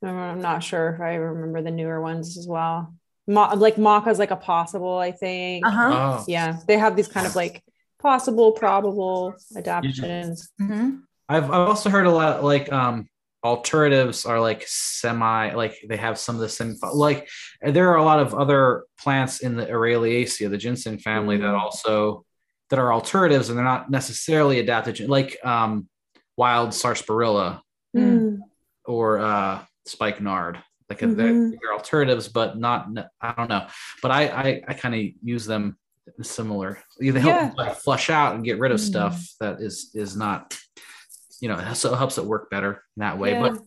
I'm not sure if I remember the newer ones as well. Ma- like maca is like a possible, I think. Uh-huh. Oh. Yeah. They have these kind of like possible, probable adaptogens. Mm-hmm. I've, I've also heard a lot like um alternatives are like semi like they have some of the same like there are a lot of other plants in the Araliaceae, the ginseng family that also that are alternatives and they're not necessarily adaptogen like um wild sarsaparilla mm. or uh spikenard like mm-hmm. they're, they're, alternatives but not i don't know but i i, I kind of use them similar they help yeah. like flush out and get rid of mm. stuff that is is not you know, so it helps it work better in that way. Yeah. But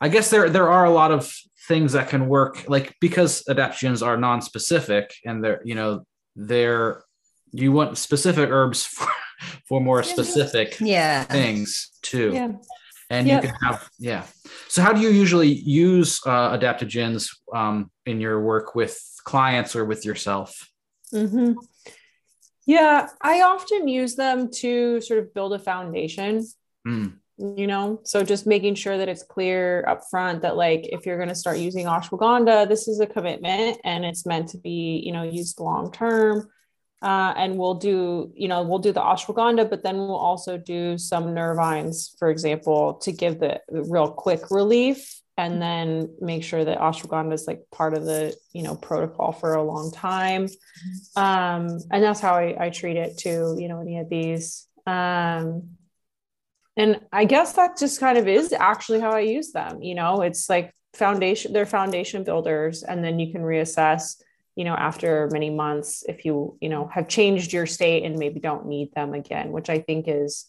I guess there there are a lot of things that can work, like because adaptogens are non-specific and they're you know they're you want specific herbs for, for more specific yeah. things too. Yeah. And yep. you can have yeah. So how do you usually use uh, adaptogens um, in your work with clients or with yourself? Mm-hmm. Yeah, I often use them to sort of build a foundation Mm. You know, so just making sure that it's clear up front that, like, if you're going to start using ashwagandha, this is a commitment and it's meant to be, you know, used long term. Uh, and we'll do, you know, we'll do the ashwagandha, but then we'll also do some nervines, for example, to give the real quick relief and then make sure that ashwagandha is like part of the you know protocol for a long time um, and that's how I, I treat it too you know any of these um, and i guess that just kind of is actually how i use them you know it's like foundation they're foundation builders and then you can reassess you know after many months if you you know have changed your state and maybe don't need them again which i think is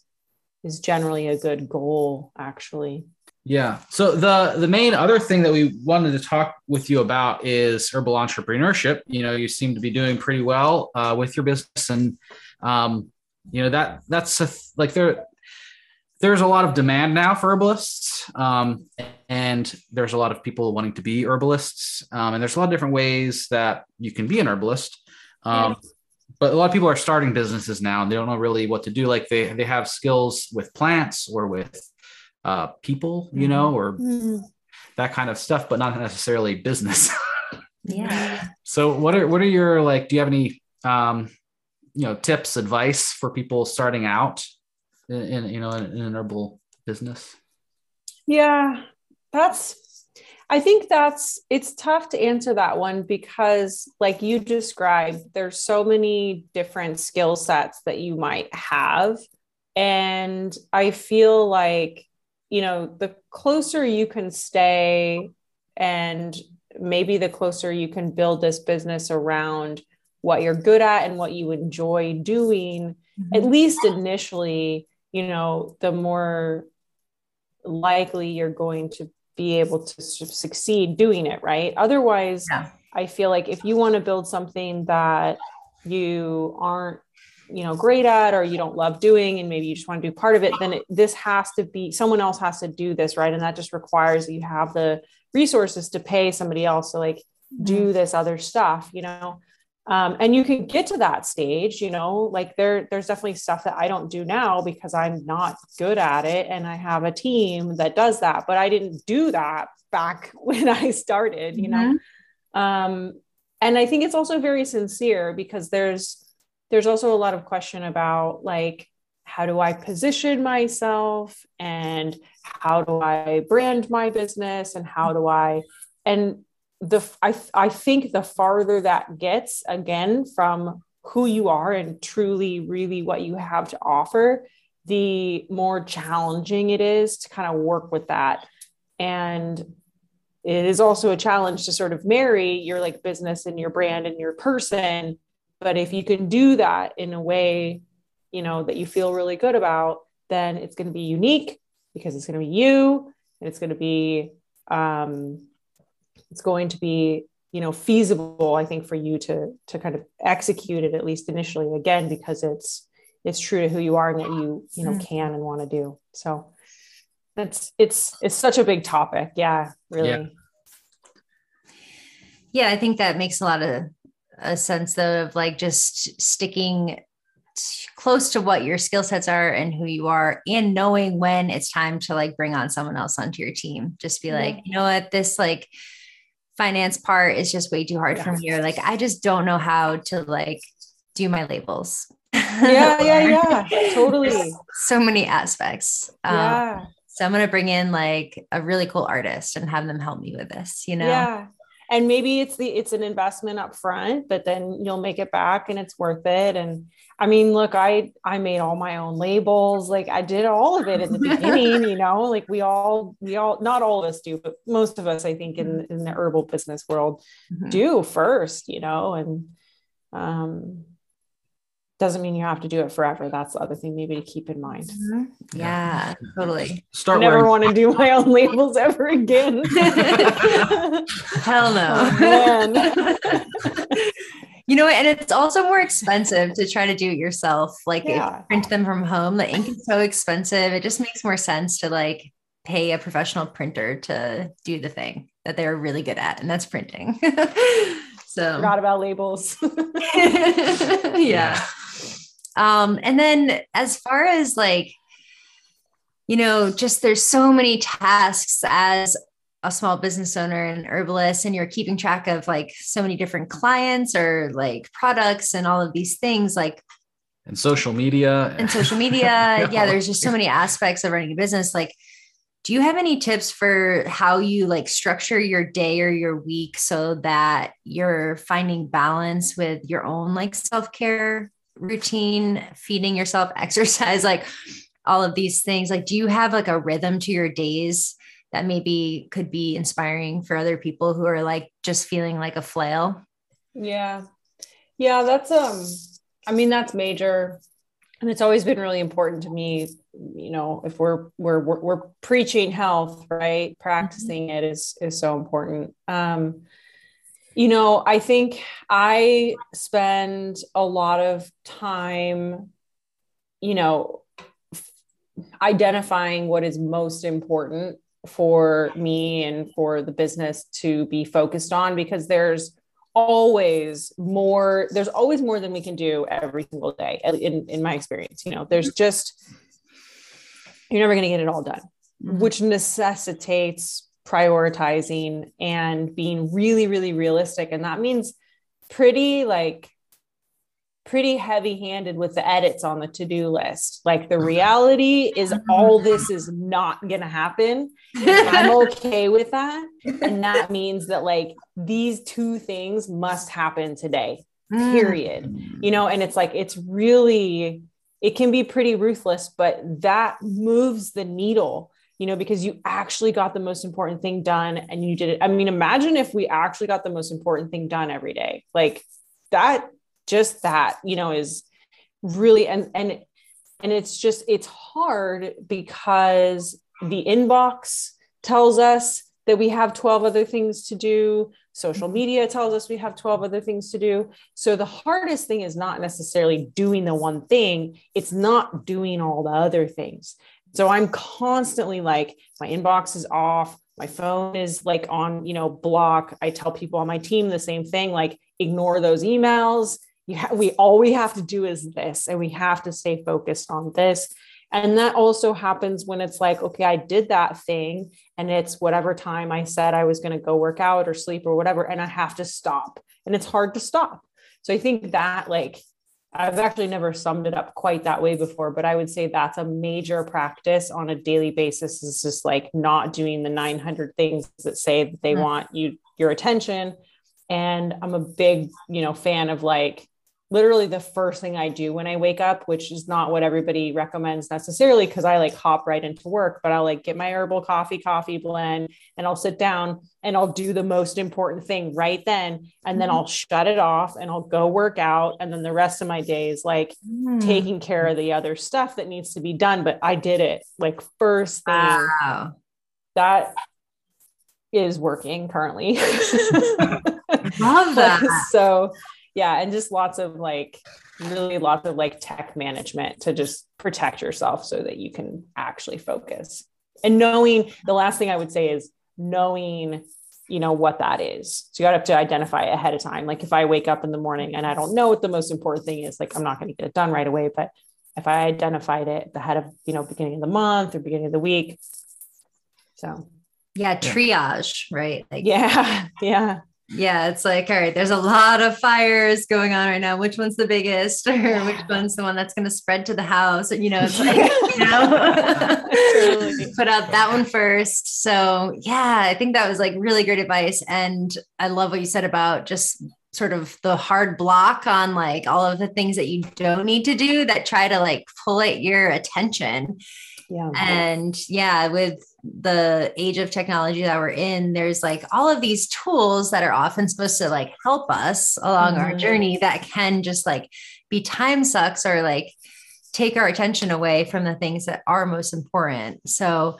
is generally a good goal actually Yeah. So the the main other thing that we wanted to talk with you about is herbal entrepreneurship. You know, you seem to be doing pretty well uh, with your business, and um, you know that that's a, like there there's a lot of demand now for herbalists, um, and there's a lot of people wanting to be herbalists, um, and there's a lot of different ways that you can be an herbalist. Um, but a lot of people are starting businesses now, and they don't know really what to do. Like they they have skills with plants or with uh, people, you know, or mm-hmm. that kind of stuff, but not necessarily business. yeah. So what are what are your like? Do you have any um, you know tips, advice for people starting out in, in you know in, in an herbal business? Yeah, that's I think that's it's tough to answer that one because like you described there's so many different skill sets that you might have and I feel like you know, the closer you can stay and maybe the closer you can build this business around what you're good at and what you enjoy doing, mm-hmm. at least initially, you know, the more likely you're going to be able to succeed doing it, right? Otherwise, yeah. I feel like if you want to build something that you aren't you know great at or you don't love doing and maybe you just want to do part of it then it, this has to be someone else has to do this right and that just requires that you have the resources to pay somebody else to like do mm-hmm. this other stuff you know um, and you can get to that stage you know like there there's definitely stuff that i don't do now because i'm not good at it and i have a team that does that but i didn't do that back when i started you mm-hmm. know um, and i think it's also very sincere because there's there's also a lot of question about like how do i position myself and how do i brand my business and how do i and the i, I think the farther that gets again from who you are and truly really what you have to offer the more challenging it is to kind of work with that. And it is also a challenge to sort of marry your like business and your brand and your person. But if you can do that in a way, you know, that you feel really good about, then it's going to be unique because it's going to be you and it's going to be, um, it's going to be, you know, feasible, I think, for you to, to kind of execute it at least initially again, because it's, it's true to who you are and what you, you know, mm. can and want to do. So that's, it's, it's such a big topic. Yeah, really. Yeah. Yeah, I think that makes a lot of a sense though of like just sticking close to what your skill sets are and who you are and knowing when it's time to like bring on someone else onto your team just be like you know what this like finance part is just way too hard yes. for me or like i just don't know how to like do my labels. Yeah yeah yeah. Totally. so many aspects. Um, yeah. so i'm going to bring in like a really cool artist and have them help me with this you know? Yeah and maybe it's the it's an investment up front but then you'll make it back and it's worth it and i mean look i i made all my own labels like i did all of it in the beginning you know like we all we all not all of us do but most of us i think in in the herbal business world mm-hmm. do first you know and um doesn't mean you have to do it forever. That's the other thing maybe to keep in mind. Mm-hmm. Yeah, totally. Start. I never wearing- want to do my own labels ever again. Hell no. Oh, you know, and it's also more expensive to try to do it yourself. Like yeah. print them from home, the ink is so expensive. It just makes more sense to like pay a professional printer to do the thing that they're really good at, and that's printing. so forgot about labels. yeah. Um, and then as far as like, you know, just there's so many tasks as a small business owner and herbalist, and you're keeping track of like so many different clients or like products and all of these things, like and social media and social media. yeah, there's just so many aspects of running a business. Like, do you have any tips for how you like structure your day or your week so that you're finding balance with your own like self-care routine, feeding yourself, exercise, like all of these things? Like, do you have like a rhythm to your days that maybe could be inspiring for other people who are like just feeling like a flail? Yeah. Yeah, that's um I mean that's major. and it's always been really important to me you know if we're we're we're, we're preaching health right practicing mm-hmm. it is is so important um you know i think i spend a lot of time you know identifying what is most important for me and for the business to be focused on because there's always more there's always more than we can do every single day in in my experience you know there's just you're never going to get it all done mm-hmm. which necessitates prioritizing and being really really realistic. And that means pretty like pretty heavy handed with the edits on the to-do list. Like the reality is all this is not going to happen i'm okay with that. And that means that like these two things must happen today period. You know and it's like it's really it can be pretty ruthless but that moves the needle you know because you actually got the most important thing done and you did it. I mean imagine if we actually got the most important thing done every day. Like that just that you know is really and and and it's just it's hard because the inbox tells us that we have 12 other things to do. Social mm-hmm. media tells us we have 12 other things to do. So the hardest thing is not necessarily doing the one thing. It's not doing all the other things so i'm constantly like my inbox is off my phone is like on you know block. I tell people on my team the same thing like ignore those emails. You ha- we all we have to do is this and we have to stay focused on this. And that also happens when it's like okay i did that thing and it's whatever time i said i was going to go work out or sleep or whatever and i have to stop. And it's hard to stop. So i think that like i've actually never summed it up quite that way before but i would say that's a major practice on a daily basis is just like not doing the 900 things that say that they mm-hmm. want you your attention and i'm a big you know fan of like literally the first thing I do when I wake up, which is not what everybody recommends necessarily because I like hop right into work, but I'll like get my herbal coffee, coffee blend, and I'll sit down and I'll do the most important thing right then. And then mm-hmm. I'll shut it off and I'll go work out. And then the rest of my day is like mm. taking care of the other stuff that needs to be done. But I did it like first thing. Wow. That is working currently. Love that. so yeah and just lots of like really lots of like tech management to just protect yourself so that you can actually focus. And knowing the last thing i would say is knowing you know what that is. So you got to identify ahead of time. Like if i wake up in the morning and i don't know what the most important thing is like i'm not going to get it done right away but if i identified it ahead of you know beginning of the month or beginning of the week so. Yeah. triage right? Like yeah yeah yeah, it's like, all right, there's a lot of fires going on right now. Which one's the biggest, or which one's the one that's going to spread to the house? You know, it's like, you know, put out that one first. So, yeah, I think that was like really great advice. And I love what you said about just sort of the hard block on like all of the things that you don't need to do that try to like pull at your attention. Yeah. And yeah, with the age of technology that we're in, there's like all of these tools that are often supposed to like help us along mm-hmm. our journey that can just like be time sucks or like take our attention away from the things that are most important. So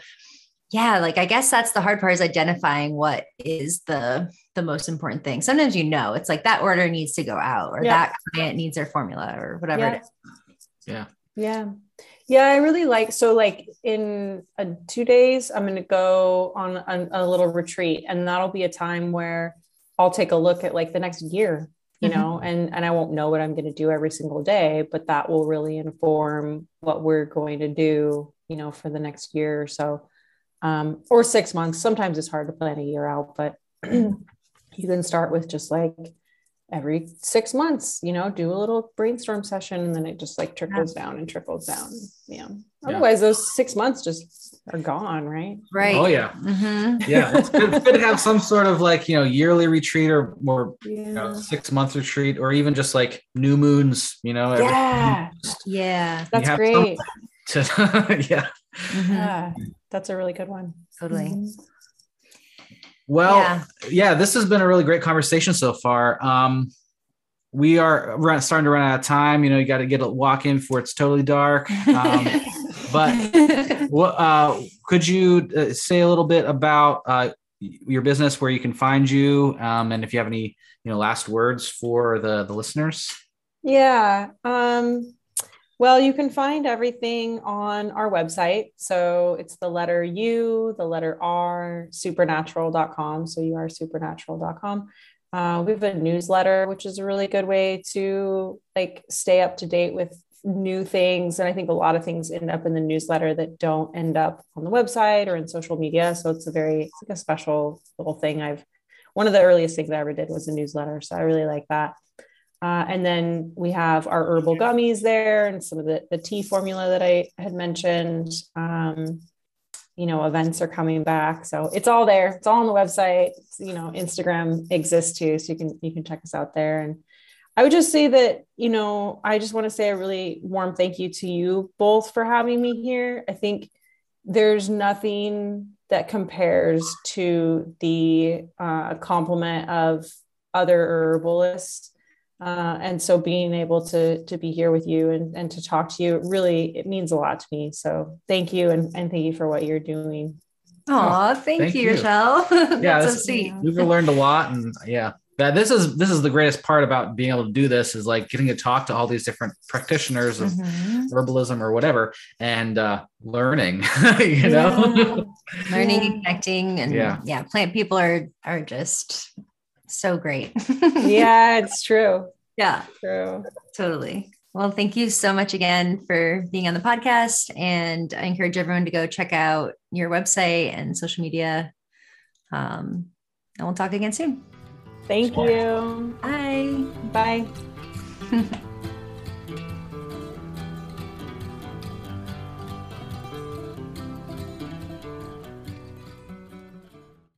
yeah, like I guess that's the hard part is identifying what is the the most important thing. Sometimes you know, it's like that order needs to go out or that client needs their formula or whatever yeah. it is. Yeah. Yeah. Yeah, I really like so like in uh, two days, I'm going to go on a, a, little retreat, and that'll be a time where I'll take a look at like the next year, you mm-hmm. know, and and I won't know what I'm going to do every single day, but that will really inform what we're going to do, you know, for the next year or so, um, or six months. Sometimes it's hard to plan a year out, but you can start with just like every six months, you know, do a little brainstorm session and then it just like trickles yeah. down and trickles down. Yeah. Otherwise, yeah. those six months just are gone, right? Right. Oh, yeah. Mm-hmm. Yeah. It's good, it's good, to have some sort of like, you know, yearly retreat or more yeah. you know, six month retreat or even just like new moons, you know. Yeah. Yeah. That's great. To, yeah. Mm-hmm. Yeah. That's a really good one. Totally. Mm-hmm. Well, yeah. yeah. this has been a really great conversation so far. Um, we are run, starting to run out of time. You know, you got to get a walk in before it's totally dark. Um, but what uh, could you uh, say a little bit about uh, your business, where you can find you, um, and if you have any, you know, last words for the the listeners? Yeah. Um, well, you can find everything on our website. So it's the letter U, the letter R, supernatural.com. So you are supernatural.com. Uh, we have a newsletter, which is a really good way to like stay up to date with new things. And I think a lot of things end up in the newsletter that don't end up on the website or in social media. So it's a very, it's like a special little thing. I've, one of the earliest things I ever did was a newsletter. So I really like that. Uh, and then we have our herbal gummies there and some of the, the tea formula that I had mentioned. Um, you know, events are coming back. So it's all there. It's all on the website. It's, you know, Instagram exists too. So you can, you can check us out there. And I would just say that, you know, I just want to say a really warm thank you to you both for having me here. I think there's nothing that compares to the uh, compliment of other herbalists uh, and so being able to to be here with you and, and to talk to you really it means a lot to me so thank you and, and thank you for what you're doing oh thank, thank you, you Rachelle. yeah so sweet. we've learned a lot and yeah that this is this is the greatest part about being able to do this is like getting to talk to all these different practitioners of mm-hmm. herbalism or whatever and uh learning you know yeah. learning and connecting and yeah. yeah plant people are are just so great. yeah, it's true. Yeah. True. Totally. Well, thank you so much again for being on the podcast. And I encourage everyone to go check out your website and social media. Um, and we'll talk again soon. Thank you. Bye. Bye.